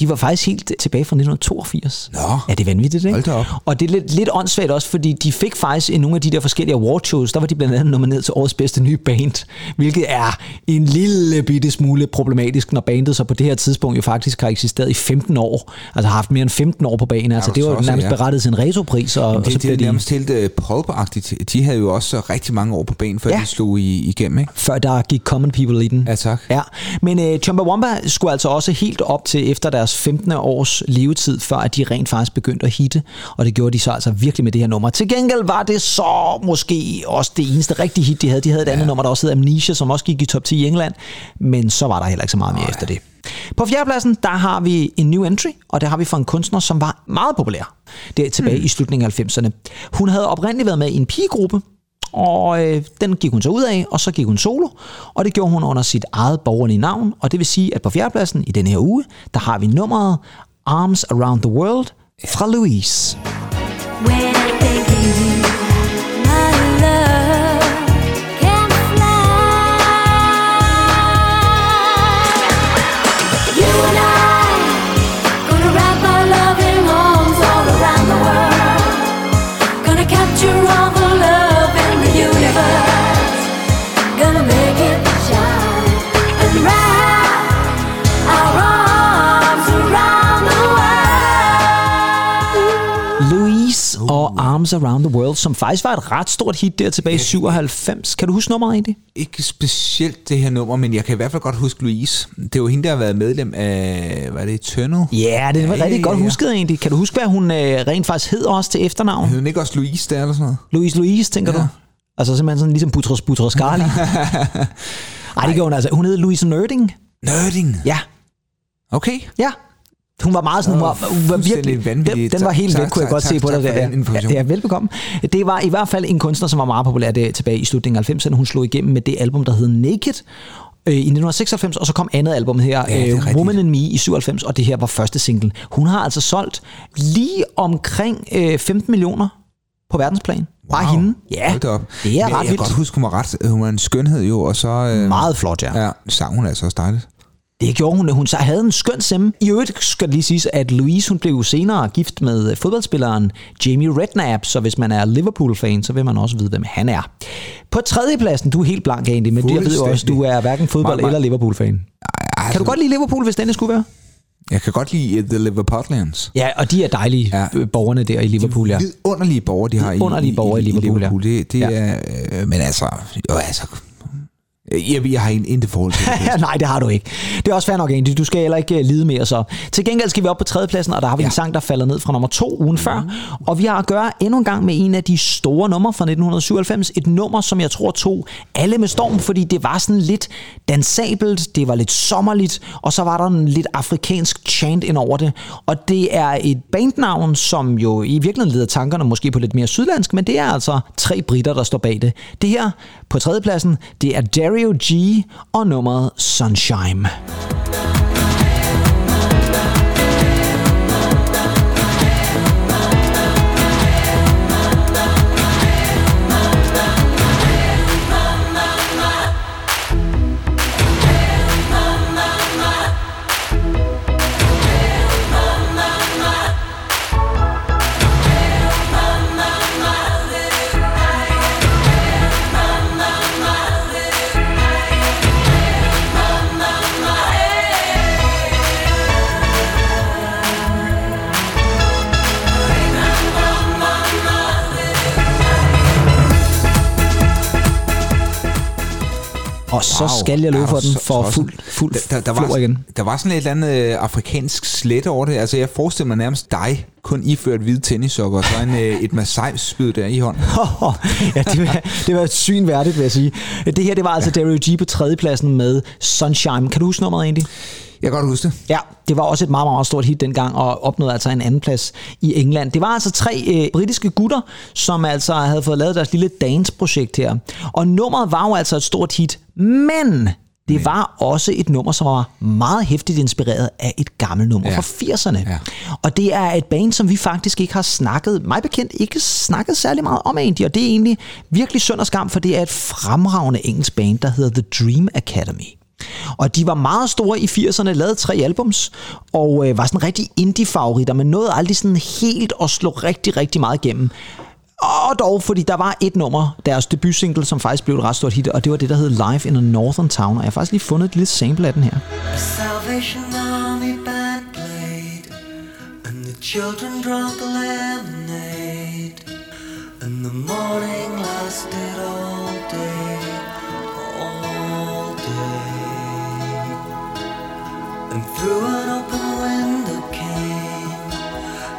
De var faktisk helt tilbage fra 1982. Nå. Ja, det er vanvittigt, ikke? Hold da op. Og det er lidt, lidt åndssvagt også, fordi de fik faktisk i nogle af de der forskellige award shows, der var de blandt andet nomineret til årets bedste nye band, hvilket er en lille bitte smule problematisk, når bandet så på det her tidspunkt jo faktisk har eksisteret i 15 år, altså har haft mere end 15 år på banen. Altså du det var jo nærmest ja. berettet til en retropris, og, og så Det, det er de, nærmest helt uh, pulp-agtigt. De havde jo også rigtig mange år på banen, før Ja. ja. de slog i, igennem, ikke? før der gik Common People i den. Ja, tak. Ja, men uh, Chumbawamba skulle altså også helt op til efter deres 15. års levetid, før at de rent faktisk begyndte at hitte, og det gjorde de så altså virkelig med det her nummer. Til gengæld var det så måske også det eneste rigtige hit, de havde. De havde et andet nummer, der også hed Amnesia, som også gik i top 10 i England, men så var der heller ikke så meget mere efter det. På fjerdepladsen, der har vi en new entry, og det har vi fra en kunstner, som var meget populær. Det er tilbage hmm. i slutningen af 90'erne. Hun havde oprindeligt været med i en pigegruppe, og øh, den gik hun så ud af, og så gik hun solo, og det gjorde hun under sit eget borgerlige navn, og det vil sige, at på fjerdepladsen i denne her uge, der har vi nummeret Arms Around the World fra Louise. When I think of you, Arms Around the World, som faktisk var et ret stort hit der tilbage i 97. Kan du huske nummeret egentlig? Ikke specielt det her nummer, men jeg kan i hvert fald godt huske Louise. Det er jo hende, der har været medlem af, hvad er det, Eternal? Ja, det var Ja, rigtig ja, godt ja. husket egentlig. Kan du huske, hvad hun øh, rent faktisk hed også til efternavn? Hed hun ikke også Louise der eller sådan noget? Louise Louise, tænker Ja. du? Altså simpelthen sådan ligesom Butros Butros Ghali. Ej, det gjorde hun altså. Hun hed Louise Nerding. Nerding. Ja, Okay. ja. Hun var meget sådan, hun var, hun var virkelig, vanvittig. den, den var Tak, helt væk, tak, kunne jeg tak, godt tak, se på tak dig information. Ja, ja, velbekomme. Det var i hvert fald en kunstner, som var meget populær der tilbage i slutningen af 90'erne. Hun slog igennem med det album, der hed Naked øh, i 1996, og så kom andet album her, Ja, det øh. Woman in Me i 97, og det her var første single. Hun har altså solgt lige omkring øh, 15 millioner på verdensplan. Bare hende. Ja, Hold op. det er Men ret Jeg kan vildt. godt huske, hun var, ret, hun var en skønhed jo, og så... Øh, Meget flot, ja. Ja, sang hun altså også dejligt. Det gjorde hun. Hun så havde en skøn stemme. I øvrigt skal det lige siges, at Louise hun blev senere gift med fodboldspilleren Jamie Redknapp, så hvis man er Liverpool-fan, så vil man også vide, hvem han er. På tredjepladsen, du er helt blank egentlig, men jeg ved jo også, du er hverken fodbold- Mig- mig- eller Liverpool-fan. Altså, Kan du godt lide Liverpool, hvis denne skulle være? Jeg kan godt lide uh, The Liverpudlians. Ja, og de er dejlige, Ja. ja. borgerne der i Liverpool, ja. Vidunderlige borgere, de har i, Vidunderlige borgere i Liverpool, ja. Det, det Ja. er, øh, men altså, jo, altså, Jeg, jeg har en intet forhold til det. Nej, det har du ikke. Det er også fair nok, Andy. Du skal heller ikke øh, lide mere så. Til gengæld skal vi op på tredjepladsen, og der har vi ja. en sang, der falder ned fra nummer to ugen før. Og vi har at gøre endnu en gang med en af de store numre fra 1997. Et nummer, som jeg tror tog alle med storm, fordi det var sådan lidt dansabelt, det var lidt sommerligt, og så var der en lidt afrikansk chant ind over det. Og det er et bandnavn, som jo i virkeligheden leder tankerne måske på lidt mere sydlandsk, men det er altså tre britter, der står bag det. Det her på tredjepladsen, det er Dario G og nummeret Sunshine. Og så Wow. skal jeg løbe for den så for tosset? fuld, fuld der, der, der, var, igen. der var sådan et eller andet øh, afrikansk slet over det. Altså, jeg forestiller mig nærmest dig, kun iført hvide tennissokker, og så en, øh, et massajspyd der i hånden. ja, det var, det var et syn værdigt, vil jeg sige. Det her, det var altså Dario G på tredjepladsen med Sunshine. Kan du huske nummeret egentlig? Jeg kan godt huske det. Ja, det var også et meget, meget stort hit dengang, og opnåede altså en anden plads i England. Det var altså tre øh, britiske gutter, som altså havde fået lavet deres lille dance-projekt her. Og nummeret var jo altså et stort hit, men det var også et nummer, som var meget hæftigt inspireret af et gammelt nummer Ja. fra 80'erne. Ja. Og det er et band, som vi faktisk ikke har snakket, mig bekendt, ikke snakket særlig meget om egentlig, og det er egentlig virkelig synd og skam, for det er et fremragende engelsk band, der hedder The Dream Academy. Og de var meget store i 80'erne, lavede tre albums, og øh, var sådan rigtig indie-favoritter, men nåede aldrig sådan helt at slå rigtig, rigtig meget igennem. Og dog, fordi der var et nummer, deres debutsingle, som faktisk blev et ret stort hit, og det var det, der hed Live in a Northern Town, og jeg har faktisk lige fundet et lille sample af den her. Salvation Army band played, and the children drank the lemonade, and the morning lasted all And through an open window came,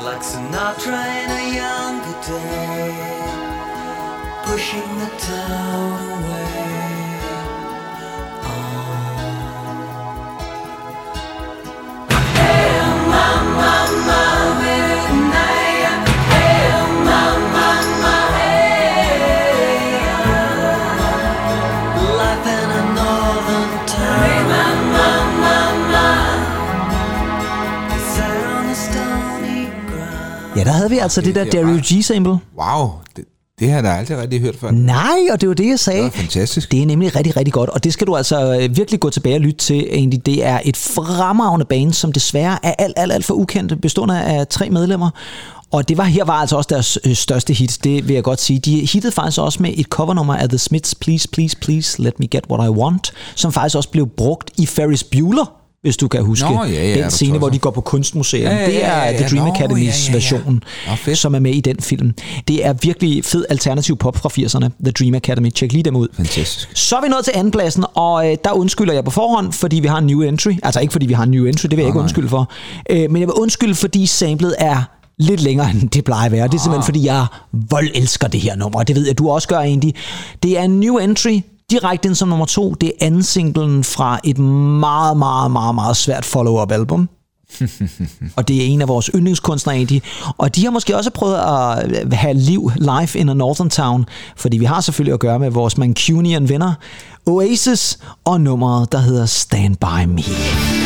like Sinatra in a younger day, pushing the town away. Ja, der havde vi altså det der det er Dario bare- G-sample. Wow, det, det har jeg da aldrig rigtig hørt før. Nej, og det var det, jeg sagde. Det var fantastisk. Det er nemlig rigtig, rigtig godt, og det skal du altså øh, virkelig gå tilbage og lytte til. Egentlig, det er et fremragende band, som desværre er alt, alt, alt for ukendt, bestående af tre medlemmer. Og det var her var altså også deres øh, største hit, det vil jeg godt sige. De hittede faktisk også med et covernummer af The Smiths Please, Please, Please, Let Me Get What I Want, som faktisk også blev brugt i Ferris Bueller, hvis du kan huske Nå, ja, ja, den scene, hvor de går på kunstmuseum. Ja, ja, det er ja, ja, The Dream nå, Academys ja, ja, ja. version, Nå, som er med i den film. Det er virkelig fed alternativ pop fra 80'erne, The Dream Academy. Tjek lige dem ud. Fantastisk. Så er vi nået til andenpladsen, og øh, der undskylder jeg på forhånd, fordi vi har en new entry. Altså ikke fordi vi har en new entry, det vil jeg ikke nej. undskylde for. Øh, men jeg vil undskylde, fordi samlet er lidt længere, end det plejer at være. Det er simpelthen, fordi jeg vold elsker det her nummer, og det ved jeg, du også gør, Andy. Det er en new entry, direkte ind som nummer to. Det er anden singlen fra et meget, meget, meget, meget svært follow-up album. og det er en af vores yndlingskunstnere egentlig. Og de har måske også prøvet at have liv live in a northern town, fordi vi har selvfølgelig at gøre med vores Mancunian venner, Oasis, og nummeret, der hedder Stand By Me.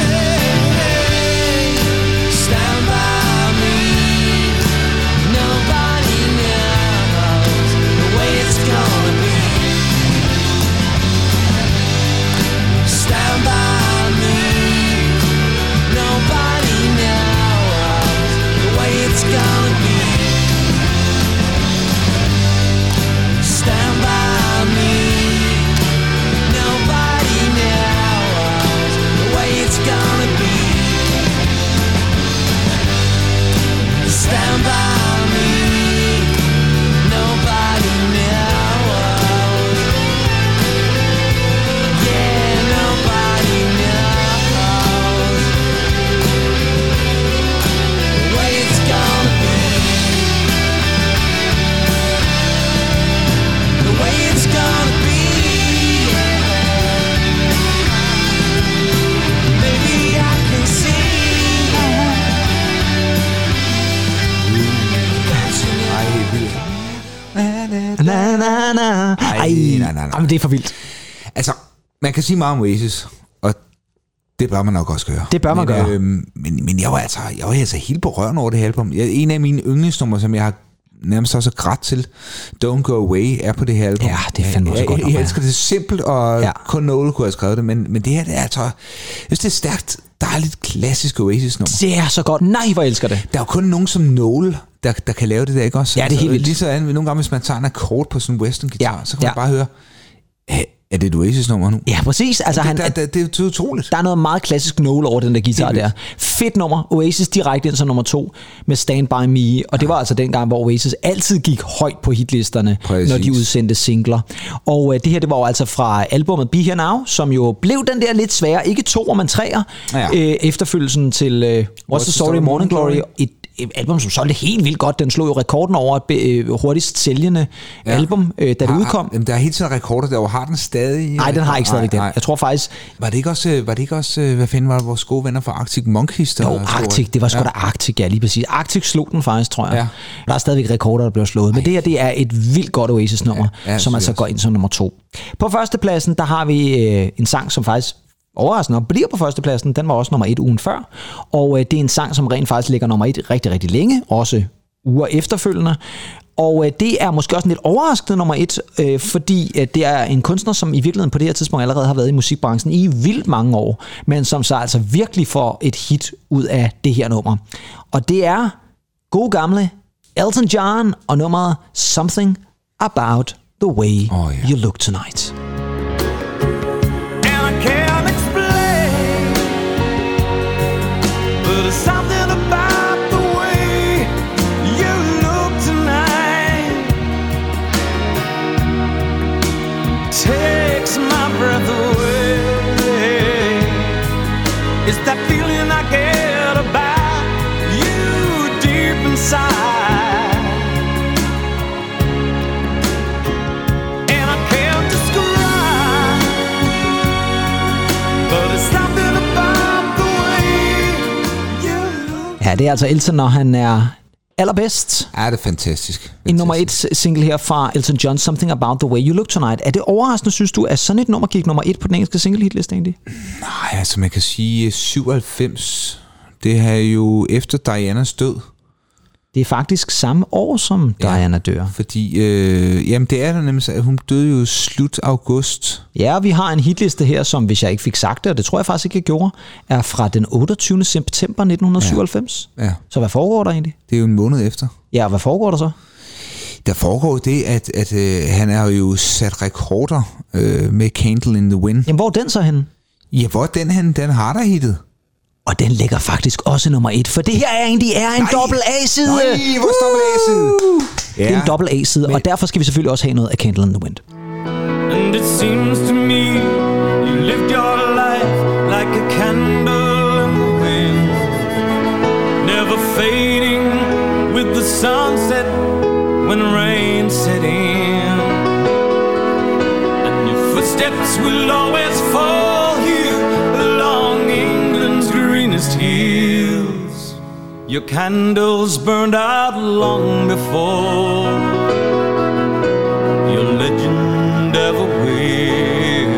Det er for vildt. Altså, man kan sige meget om Oasis, og det bør man nok også gøre. Det bør man men, gøre. Øhm, men, men jeg var altså, jeg var altså helt på røven over det her album. Jeg, en af mine yndlingsnumre, som jeg har nærmest også grædt til, Don't Go Away, er på det her album. Ja, det er fandme også jeg, godt jeg, jeg elsker det simpelt, og Ja. kun Noel kunne have skrevet det, men, men det her, det er altså, jeg synes, det er stærkt, dejligt klassisk Oasis-nummer. Det er så godt. Nej, hvor elsker det. Der er jo kun nogen som Noel, der, der kan lave det der, ikke også? Ja, det er helt vildt. Lige så andet, nogle gange, hvis man tager en akkord på sådan en western-guitar, Ja, så kan man ja. bare høre, "Æ, er det et Oasis-nummer nu? Ja, præcis. Altså, han, det, det, det, det er utroligt. Der er noget meget klassisk Noel over den der guitar der. Fedt nummer. Oasis direkte ind som nummer to med Stand By Me. Og det var altså den gang, hvor Oasis altid gik højt på hitlisterne, Præcis. når de udsendte singler. Og øh, det her, det var jo altså fra albumet Be Here Now, som jo blev den der lidt svære, ikke to, men treer, Ja. øh, efterfølgelsen til øh, What's, the Story, Morning Glory. Et album, som solgte helt vildt godt. Den slog jo rekorden over øh, hurtigst sælgende ja. album, øh, da det Har- udkom. Jamen, der er hele tiden rekorder derovre. Har den stadig? Nej, den har ikke stadigvæk den. Nej, nej. Jeg tror faktisk, Var det ikke også, øh, var det ikke også øh, hvad fanden var det, vores gode venner fra Arctic Monkeys? Der Jo, Arctic, det var sgu Ja. da Arctic, ja lige præcis. Arctic slog den faktisk, tror jeg. Ja. Der er stadigvæk rekorder, der bliver slået. Men det her, det er et vildt godt Oasis-nummer, Ja, ja, som altså går ind som nummer to. På førstepladsen, der har vi øh, en sang, som faktisk overraskende nok bliver på førstepladsen. Den var også nummer et ugen før. Og øh, det er en sang, som rent faktisk ligger nummer et rigtig, rigtig længe. Også uger efterfølgende. Og øh, det er måske også en lidt overraskende nummer et, øh, fordi øh, det er en kunstner, som i virkeligheden på det her tidspunkt allerede har været i musikbranchen i vildt mange år, men som så altså virkelig får et hit ud af det her nummer. Og det er god gamle Elton John og nummeret Something About the Way Åh, ja. You Look Tonight. And I can't that feeling I get about you deep inside. And I can't describe But it's something about the way you look Ja, det er altså Elton, når han er allerbedst. Ja, det er fantastisk. En nummer et single her fra Elton John, Something About the Way You Look Tonight. Er det overraskende, synes du, at sådan et nummer gik nummer et på den engelske single hitliste egentlig? Nej, altså man kan sige 97. Det er jo efter Dianas død. Det er faktisk samme år, som Ja. Diana dør. Fordi, øh, jamen det er der nemlig, så- hun døde jo slut august. Ja, og vi har en hitliste her, som hvis jeg ikke fik sagt det, og det tror jeg faktisk ikke, jeg gjorde, er fra den 28. september 1997. Ja, Så hvad foregår der egentlig? det er jo en måned efter. Ja, og hvad foregår der så? Der foregår det, at, at øh, han har jo sat rekorder øh, med Candle in the Wind. Jamen, hvor er den så henne? Ja, hvor den han, den har der hittet. Og den ligger faktisk også nummer et, for det her er egentlig er en dobbelt A-side. Nej, hvor står A-side? Det er en dobbelt A-side, og derfor skal vi selvfølgelig også have noget af Candle in the Wind. And it seems to me you lived your life like a candle in the wind, never fading with the sunset when rain set in. And your footsteps will always fall Greenest hills. Your candles burned out long before your legend ever will.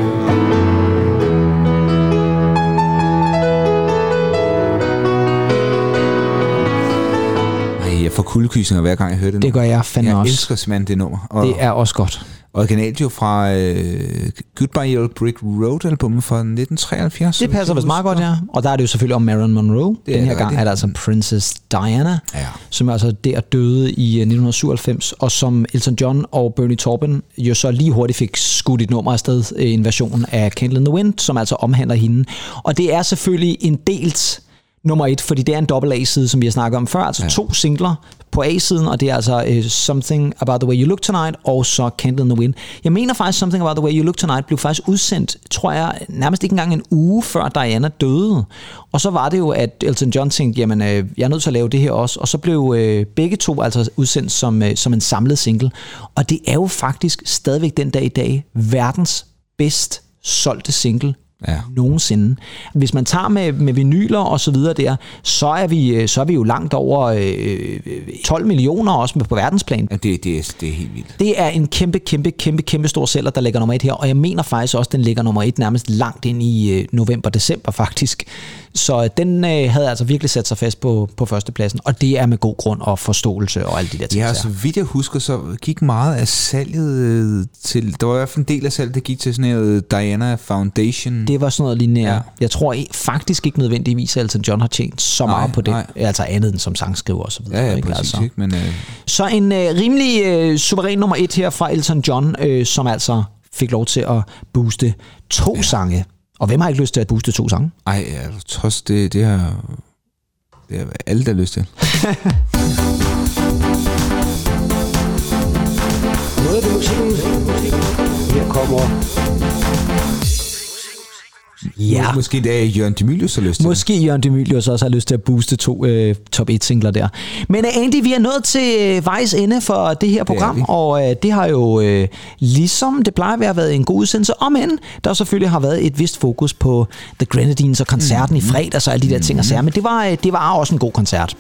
Ej, jeg får kuldekysninger hver gang jeg hører det Det gør jeg fandme jeg også. elsker simpelthen det nummer. Og Det er også godt. Originalt jo fra øh, Goodbye Yellow Brick Road albumet fra 1973. Det passer vist meget godt, ja. Og der er det jo selvfølgelig om Marilyn Monroe. Det Den er her det gang rigtigt. er det altså Princess Diana, Ja. som altså der døde i øh, 1997, og som Elton John og Bernie Taupin jo så lige hurtigt fik skudt et nummer afsted, øh, en version af Candle in the Wind, som altså omhandler hende. Og det er selvfølgelig en delt nummer et, fordi det er en dobbelt A-side, som vi har snakket om før, altså ja. to singler på A-siden, og det er altså uh, Something About the Way You Look Tonight, og så Candle in the Wind. Jeg mener faktisk, Something About the Way You Look Tonight blev faktisk udsendt, tror jeg, nærmest ikke engang en uge før Diana døde. Og så var det jo, at Elton John tænkte, jamen, øh, jeg er nødt til at lave det her også, og så blev øh, begge to altså udsendt som, øh, som en samlet single. Og det er jo faktisk stadigvæk den dag i dag verdens bedst solgte single Ja. nogensinde. Hvis man tager med, med vinyler og så videre der, så er vi, øh, så er vi jo langt over øh, 12 millioner også på verdensplan. Ja, det, det, er, det er helt vildt. Det er en kæmpe, kæmpe, kæmpe, kæmpe stor sælger, der ligger nummer et her, og jeg mener faktisk også, at den ligger nummer et nærmest langt ind i øh, november-december faktisk. Så øh, den øh, havde altså virkelig sat sig fast på, på førstepladsen, og det er med god grund og forståelse og alle de der ting. Ja, så vidt jeg husker, så gik meget af salget øh, til... Der var i hvert fald en del af salget, der gik til sådan noget Diana Foundation. Det var sådan noget lignende. Ja. Jeg tror i- faktisk ikke nødvendigvis, at Elton John har tjent så Nej, meget på det. nej. Altså andet end som sangskriver og så videre. ja, ja, ikke? præcis. Altså. Ikke? Men, øh, Så en øh, rimelig øh, suveræn nummer et her fra Elton John, øh, som altså fik lov til at booste to ja. sange. Og hvem har ikke lyst til at booste to sange? ej, ja, trods det, det har... Det har alle, der har lyst til. Noget af musikken. Her kommer Ja. Måske det er Jørgen Demilius har lyst til. Måske Jørgen Demilius også har lyst til at booste to øh, top 1 singler der. Men øh, Andy, vi er nået til øh, vejs ende for det her program, vi. og øh, det har jo øh, ligesom det plejer at være været en god udsendelse, om end der selvfølgelig har været et vist fokus på The Grenadines og koncerten mm. i fredags og alle de der ting og sager, men det var, øh, det var også en god koncert.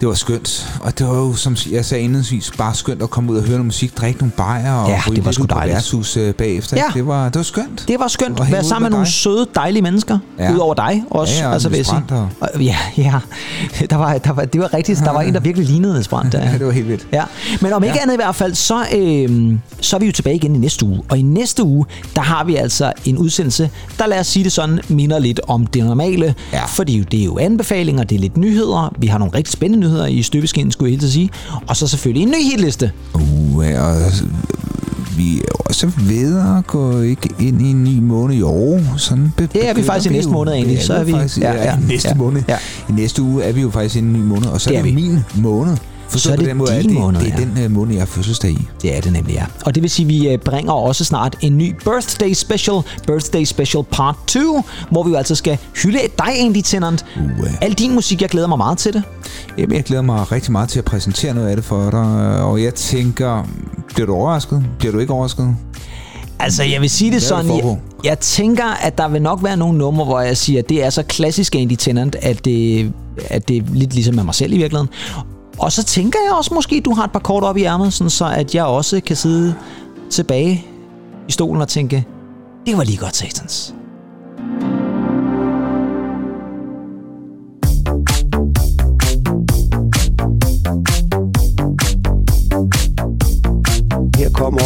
Det var skønt. Og det var jo, som jeg sagde indledningsvis, bare skønt at komme ud og høre noget musik, drikke nogle bajer og Ja, det var sgu dejligt. værtshus øh, bagefter. Ja. Det, var, det var skønt. Det var skønt at være sammen med med nogle søde, dejlige mennesker. Ja. Ja. Udover dig også. Ja, ja, altså, vil jeg sige. Og- Ja, ja. Der var, der var, det var rigtigt. Der var en, der virkelig lignede Niels Brandt. Ja, det var helt vildt. Ja, men om ikke Ja. andet i hvert fald, så, øh, så er vi jo tilbage igen i næste uge. Og i næste uge, der har vi altså en udsendelse, der lad os sige det sådan, minder lidt om det normale. Ja. Fordi det er jo anbefalinger, det er lidt nyheder. Vi har nogle rigtig spændende nyheder i støbeskinnen, skulle jeg helt til at sige. Og så selvfølgelig en ny hitliste. Uh, og vi er også ved at gå ikke ind i en ny måned i år. Sådan be- Det er vi faktisk i næste måned, egentlig. Så er vi- faktisk, ja, ja, ja, i næste ja, måned. ja. I næste uge er vi jo faktisk i en ny måned, og så Det er er det min måned. Forstå Så er på det den måde, din det, måned, det er ja. den uh, måned, jeg har fødselsdag i. Det er det nemlig, ja. Og det vil sige, at vi øh, bringer også snart en ny Birthday Special, Birthday Special Part 2, hvor vi jo altså skal hylde dig egentlig, Tennant. Uh. Al din musik, jeg glæder mig meget til det. Jamen, jeg glæder mig rigtig meget til at præsentere noget af det for dig, og jeg tænker, bliver du overrasket? Bliver du ikke overrasket? Altså, jeg vil sige det du sådan, jeg, jeg tænker, at der vil nok være nogle numre, hvor jeg siger, at det er så klassisk Andy Tennant, at det, at det er lidt ligesom med mig selv i virkeligheden. Og så tænker jeg også måske, at du har et par kort op i ærmet, sådan så at jeg også kan sidde tilbage i stolen og tænke, det var lige godt satans. Her kommer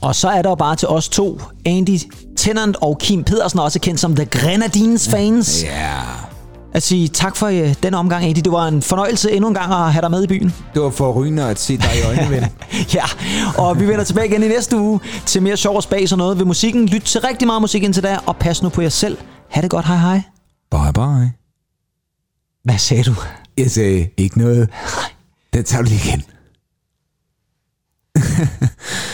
Og så er der bare til os to, Andy Tennant og Kim Pedersen, også kendt som The Grenadines fans, Ja. At sige tak for uh, den omgang, Andy. Det var en fornøjelse endnu en gang at have dig med i byen. Det var for rygende at se dig i øjnene, ven. Ja, og vi vender tilbage igen i næste uge til mere sjov og spas og noget ved musikken. Lyt til rigtig meget musik indtil da, og pas nu på jer selv. Ha' det godt, hej hej. Bye bye. Hvad sagde du? Jeg sagde ikke noget. Den tager du lige igen.